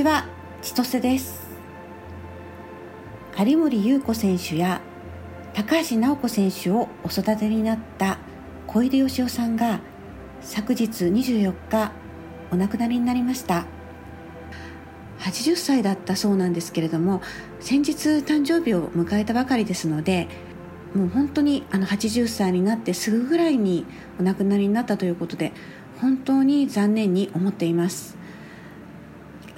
ちは千歳です。有森裕子選手や高橋尚子選手をお育てになった小出義雄さんが昨日24日お亡くなりになりました。80歳だったそうなんですけれども先日誕生日を迎えたばかりですのでもう本当にあの80歳になってすぐぐらいにお亡くなりになったということで本当に残念に思っています。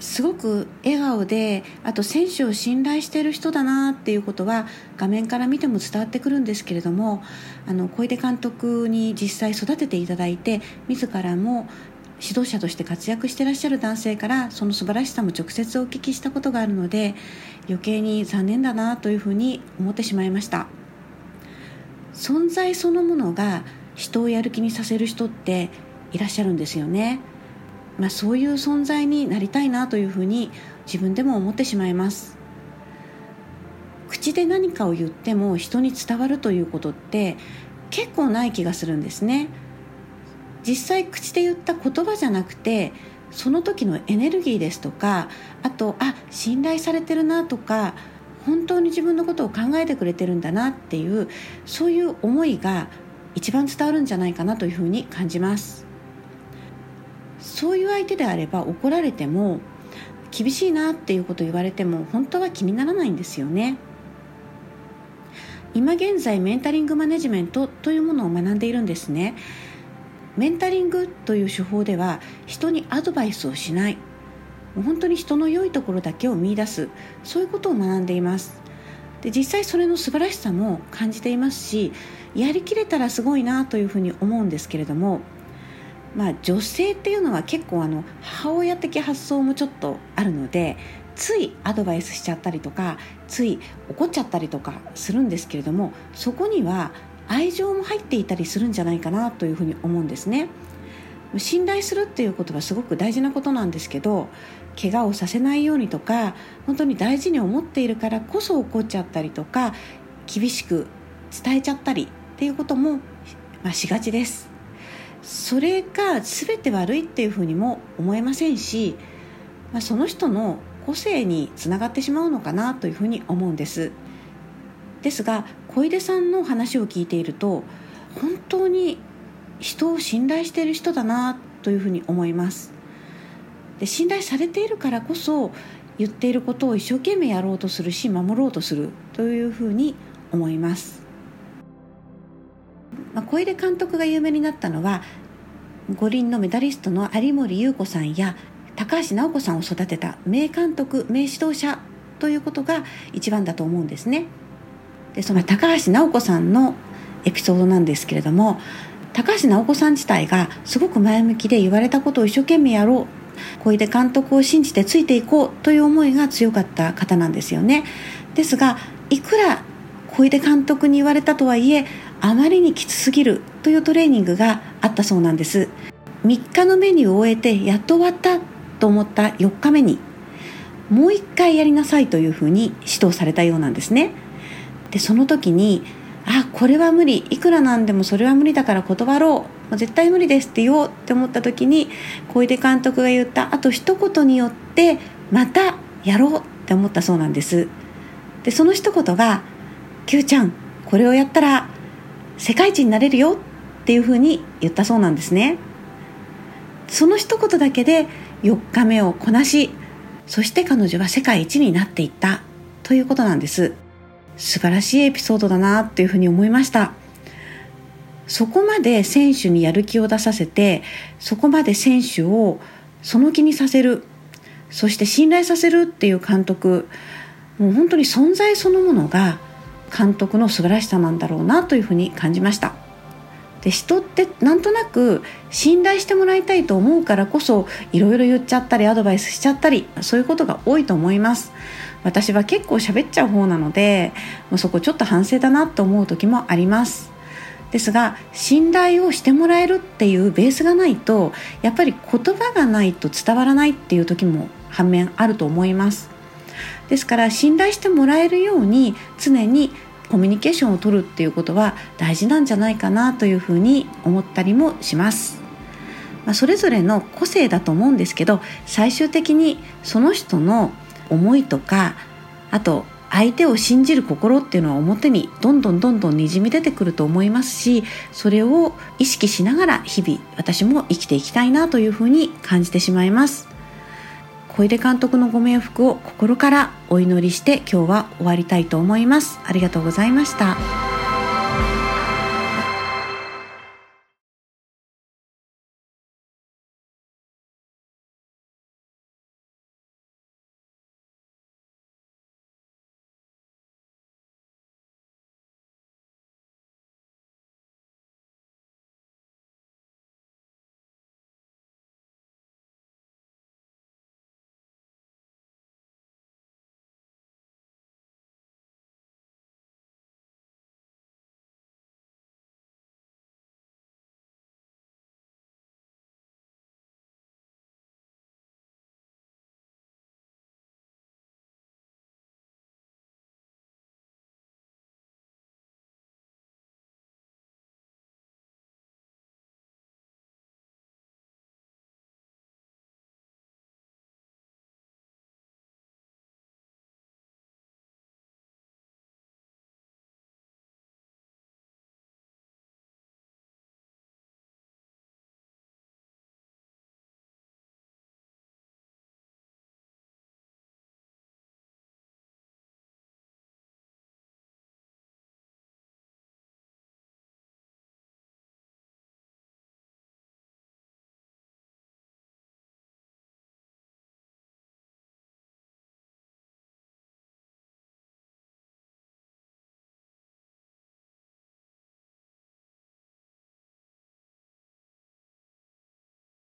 すごく笑顔であと選手を信頼している人だなっていうことは画面から見ても伝わってくるんですけれどもあの小出監督に実際育てていただいて自らも指導者として活躍していらっしゃる男性からその素晴らしさも直接お聞きしたことがあるので余計に残念だなというふうに思ってしまいました。存在そのものが人をやる気にさせる人っていらっしゃるんですよね。まあ、そういう存在になりたいなというふうに自分でも思ってしまいます。口で何かを言っても人に伝わるということって結構ない気がするんですね。実際口で言った言葉じゃなくてその時のエネルギーですとかあとあ信頼されてるなとか本当に自分のことを考えてくれてるんだなっていうそういう思いが一番伝わるんじゃないかなというふうに感じます。そういう相手であれば怒られても厳しいなっていうことを言われても本当は気にならないんですよね。今現在メンタリングマネジメントというものを学んでいるんですね。メンタリングという手法では人にアドバイスをしない。本当に人の良いところだけを見出す。そういうことを学んでいます。で実際それの素晴らしさも感じていますしやりきれたらすごいなというふうに思うんですけれどもまあ、女性っていうのは結構あの母親的発想もちょっとあるのでついアドバイスしちゃったりとかつい怒っちゃったりとかするんですけれどもそこには愛情も入っていたりするんじゃないかなというふうに思うんですね。信頼するっていうことはすごく大事なことなんですけど怪我をさせないようにとか本当に大事に思っているからこそ怒っちゃったりとか厳しく伝えちゃったりっていうことも、まあ、しがちです。それが全て悪いっていうふうにも思えませんし、まあ、その人の個性につながってしまうのかなというふうに思うんです。ですが小出さんの話を聞いていると本当に人を信頼している人だなというふうに思います。で信頼されているからこそ言っていることを一生懸命やろうとするし守ろうとするというふうに思います。まあ、小出監督が有名になったのは五輪のメダリストの有森裕子さんや高橋尚子さんを育てた名監督名指導者ということが一番だと思うんですね。でその高橋尚子さんのエピソードなんですけれども高橋尚子さん自体がすごく前向きで言われたことを一生懸命やろう小出監督を信じてついていこうという思いが強かった方なんですよね。ですがいくら小出監督に言われたとはいえあまりにきつすぎるというトレーニングがあったそうなんです。3日のメニューを終えてやっと終わったと思った4日目にもう1回やりなさいというふうに指導されたようなんですね。でその時にあこれは無理。いくらなんでもそれは無理だから断ろう。もう絶対無理ですって言おうって思った時に小出監督が言ったあと一言によってまたやろうって思ったそうなんです。でその一言が「Q ちゃんこれをやったら世界一になれるよっていうふうに言ったそうなんですね。その一言だけで4日目をこなしそして彼女は世界一になっていったということなんです。素晴らしいエピソードだなっていうふうに思いました。そこまで選手にやる気を出させてそこまで選手をその気にさせるそして信頼させるっていう監督もう本当に存在そのものが監督の素晴らしさなんだろうなというふうに感じました。で人ってなんとなく信頼してもらいたいと思うからこそいろいろ言っちゃったりアドバイスしちゃったりそういうことが多いと思います。私は結構喋っちゃう方なのでもうそこちょっと反省だなと思う時もあります。ですが信頼をしてもらえるっていうベースがないとやっぱり言葉がないと伝わらないっていう時も反面あると思います。ですから信頼してもらえるように常にコミュニケーションを取るっていうことは大事なんじゃないかなというふうに思ったりもします。まあ、それぞれの個性だと思うんですけど最終的にその人の思いとかあと相手を信じる心っていうのは表にどんどんどんどんにじみ出てくると思いますしそれを意識しながら日々私も生きていきたいなというふうに感じてしまいます。小出監督のご冥福を心からお祈りして今日は終わりたいと思います。ありがとうございました。